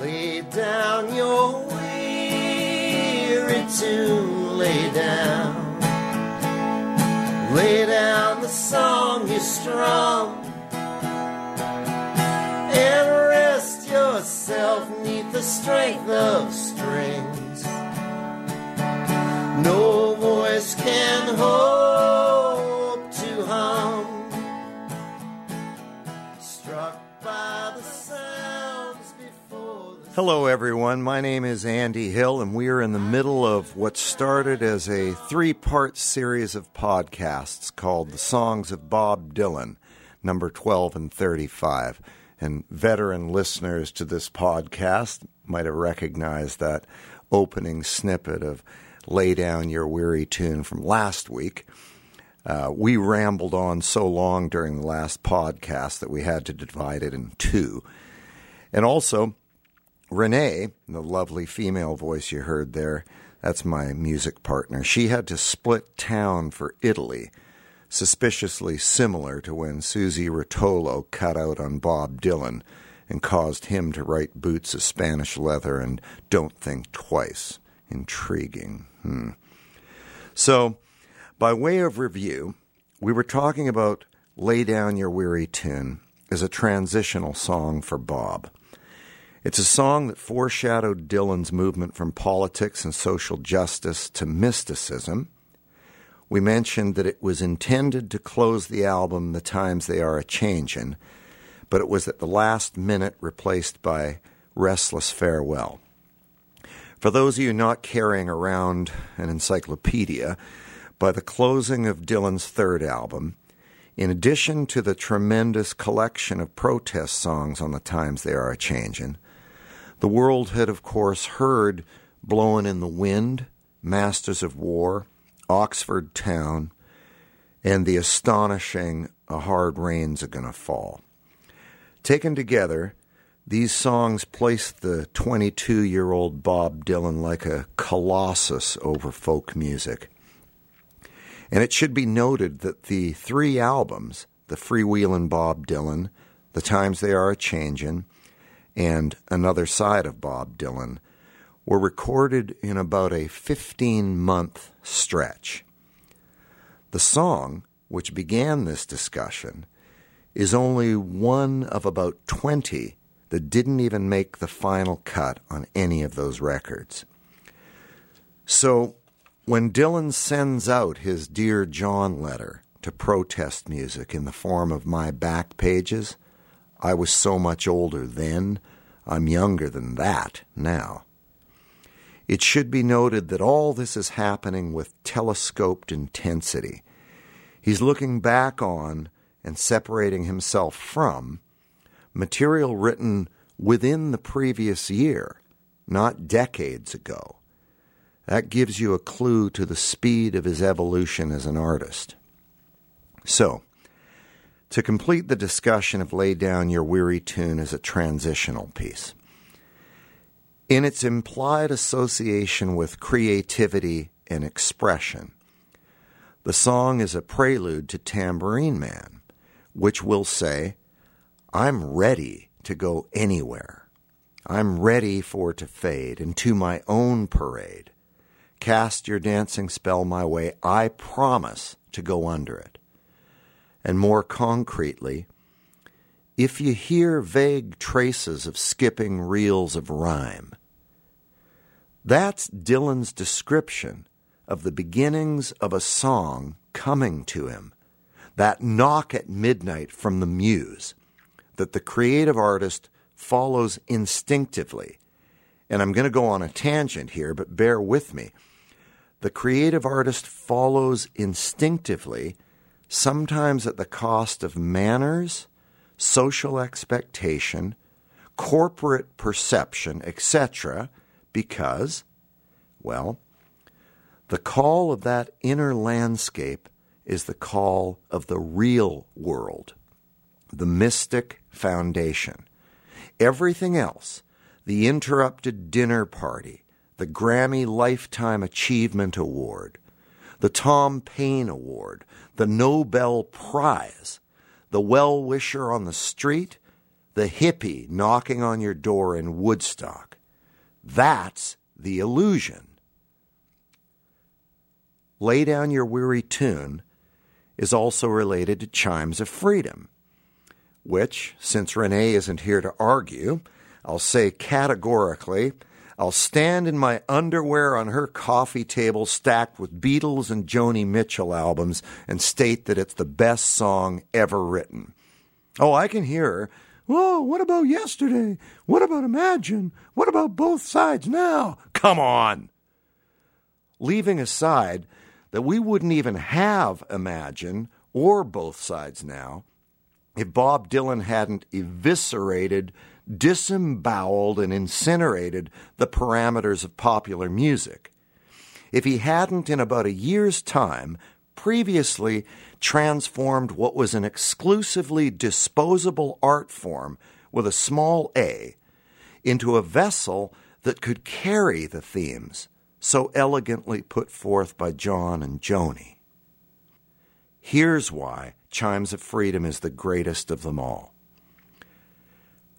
Lay down your weary tune, lay down. Lay down the song you strum. And rest yourself neath the strength of Hello, everyone. My name is Andy Hill, and we are in the middle of what started as a three part series of podcasts called The Songs of Bob Dylan, number 12 and 35. And veteran listeners to this podcast might have recognized that opening snippet of Lay Down Your Weary Tune from last week. Uh, we rambled on so long during the last podcast that we had to divide it in two. And also, Renee, the lovely female voice you heard there, that's my music partner. She had to split town for Italy, suspiciously similar to when Suze Rotolo cut out on Bob Dylan and caused him to write Boots of Spanish Leather and Don't Think Twice. Intriguing. Hmm. So, by way of review, we were talking about Lay Down Your Weary Tune as a transitional song for Bob. It's a song that foreshadowed Dylan's movement from politics and social justice to mysticism. We mentioned that it was intended to close the album The Times They Are a Changin', but it was at the last minute replaced by Restless Farewell. For those of you not carrying around an encyclopedia, by the closing of Dylan's third album, in addition to the tremendous collection of protest songs on the times they are a changin', the world had, of course, heard Blowin' in the Wind, Masters of War, Oxford Town, and the astonishing A Hard Rain's a Gonna Fall. Taken together, these songs placed the 22 year old Bob Dylan like a colossus over folk music. And it should be noted that the three albums, the Freewheelin' Bob Dylan, The Times They Are a Changin', and Another Side of Bob Dylan, were recorded in about a 15 month stretch. The song, which began this discussion, is only one of about 20 that didn't even make the final cut on any of those records. So, when Dylan sends out his Dear John letter to protest music in the form of my back pages, I was so much older then, I'm younger than that now. It should be noted that all this is happening with telescoped intensity. He's looking back on and separating himself from material written within the previous year, not decades ago. That gives you a clue to the speed of his evolution as an artist. So, to complete the discussion of Lay Down Your Weary Tune as a transitional piece, in its implied association with creativity and expression, the song is a prelude to Tambourine Man, which will say, I'm ready to go anywhere. I'm ready for to fade into my own parade. Cast your dancing spell my way. I promise to go under it. And more concretely, if you hear vague traces of skipping reels of rhyme, that's Dylan's description of the beginnings of a song coming to him, that knock at midnight from the muse that the creative artist follows instinctively. And I'm going to go on a tangent here, but bear with me. The creative artist follows instinctively, sometimes at the cost of manners, social expectation, corporate perception, etc., because, well, the call of that inner landscape is the call of the real world, the mystic foundation. Everything else, the interrupted dinner party, the Grammy Lifetime Achievement Award, the Tom Paine Award, the Nobel Prize, the well wisher on the street, the hippie knocking on your door in Woodstock. That's the illusion. Lay Down Your Weary Tune is also related to Chimes of Freedom, which, since Renee isn't here to argue, I'll say categorically I'll stand in my underwear on her coffee table stacked with Beatles and Joni Mitchell albums and state that it's the best song ever written. Oh, I can hear her. Whoa, what about yesterday? What about Imagine? What about both sides now? Come on! Leaving aside that we wouldn't even have Imagine or both sides now if Bob Dylan hadn't eviscerated disemboweled and incinerated the parameters of popular music. If he hadn't, in about a year's time, previously transformed what was an exclusively disposable art form with a small a into a vessel that could carry the themes so elegantly put forth by John and Joni. Here's why Chimes of Freedom is the greatest of them all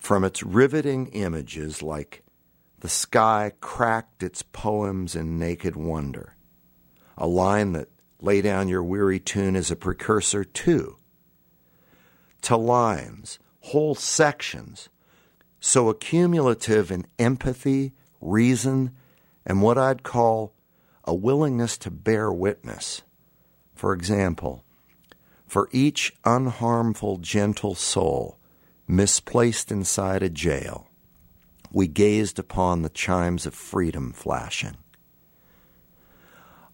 from its riveting images like the sky cracked its poems in naked wonder, a line that lay down your weary tune is a precursor to, to lines, whole sections, so accumulative in empathy, reason, and what I'd call a willingness to bear witness. For example, for each unharmful, gentle soul, misplaced inside a jail, we gazed upon the chimes of freedom flashing.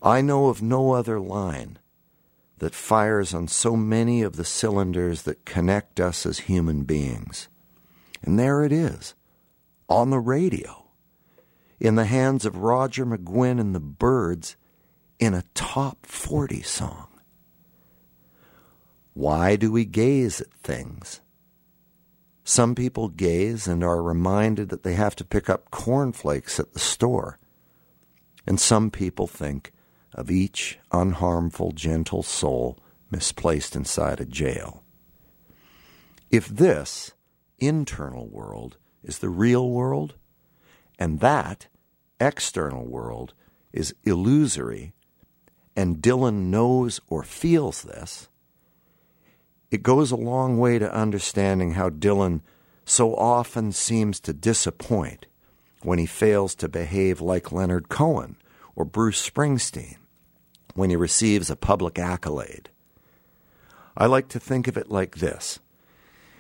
I know of no other line that fires on so many of the cylinders that connect us as human beings. And there it is, on the radio, in the hands of Roger McGuinn and the Byrds, in a top 40 song. Why do we gaze at things? Some people gaze and are reminded that they have to pick up cornflakes at the store. And some people think of each unharmful, gentle soul misplaced inside a jail. If this internal world is the real world, and that external world is illusory, and Dylan knows or feels this, it goes a long way to understanding how Dylan so often seems to disappoint when he fails to behave like Leonard Cohen or Bruce Springsteen when he receives a public accolade. I like to think of it like this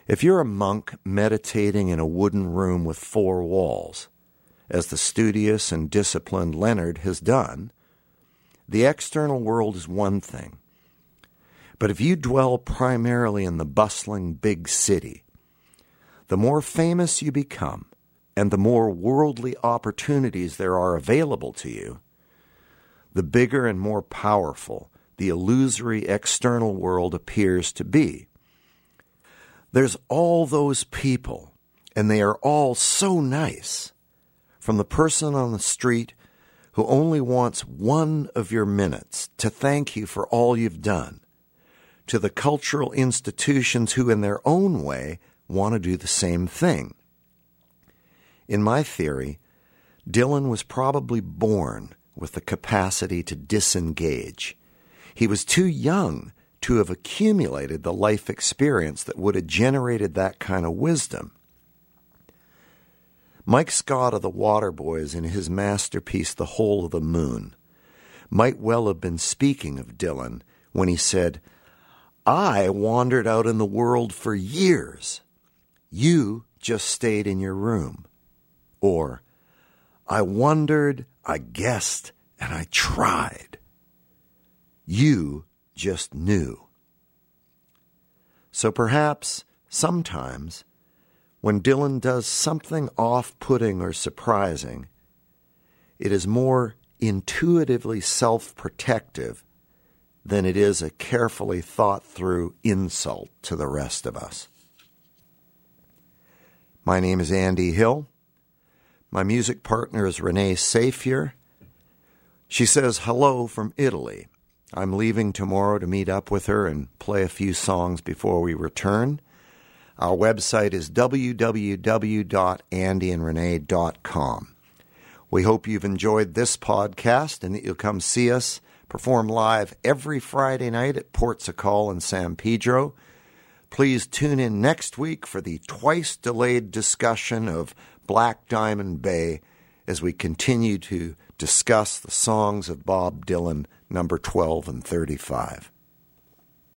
if you're a monk meditating in a wooden room with four walls, as the studious and disciplined Leonard has done, the external world is one thing. But if you dwell primarily in the bustling big city, the more famous you become and the more worldly opportunities there are available to you, the bigger and more powerful the illusory external world appears to be. There's all those people, and they are all so nice. From the person on the street who only wants one of your minutes to thank you for all you've done, to the cultural institutions who, in their own way, want to do the same thing. In my theory, Dylan was probably born with the capacity to disengage. He was too young to have accumulated the life experience that would have generated that kind of wisdom. Mike Scott of the Waterboys, in his masterpiece, The Whole of the Moon, might well have been speaking of Dylan when he said, I wandered out in the world for years. You just stayed in your room. Or, I wondered, I guessed, and I tried. You just knew. So perhaps, sometimes, when Dylan does something off putting or surprising, it is more intuitively self protective than it is a carefully thought through insult to the rest of us. My name is Andy Hill. My music partner is Renee Safier. She says hello from Italy. I'm leaving tomorrow to meet up with her and play a few songs before we return. Our website is www.andyandrenee.com. We hope you've enjoyed this podcast and that you'll come see us perform live every Friday night at Ports o' Call in San Pedro. Please tune in next week for the twice delayed discussion of Black Diamond Bay as we continue to discuss the songs of Bob Dylan, number 12 and 35.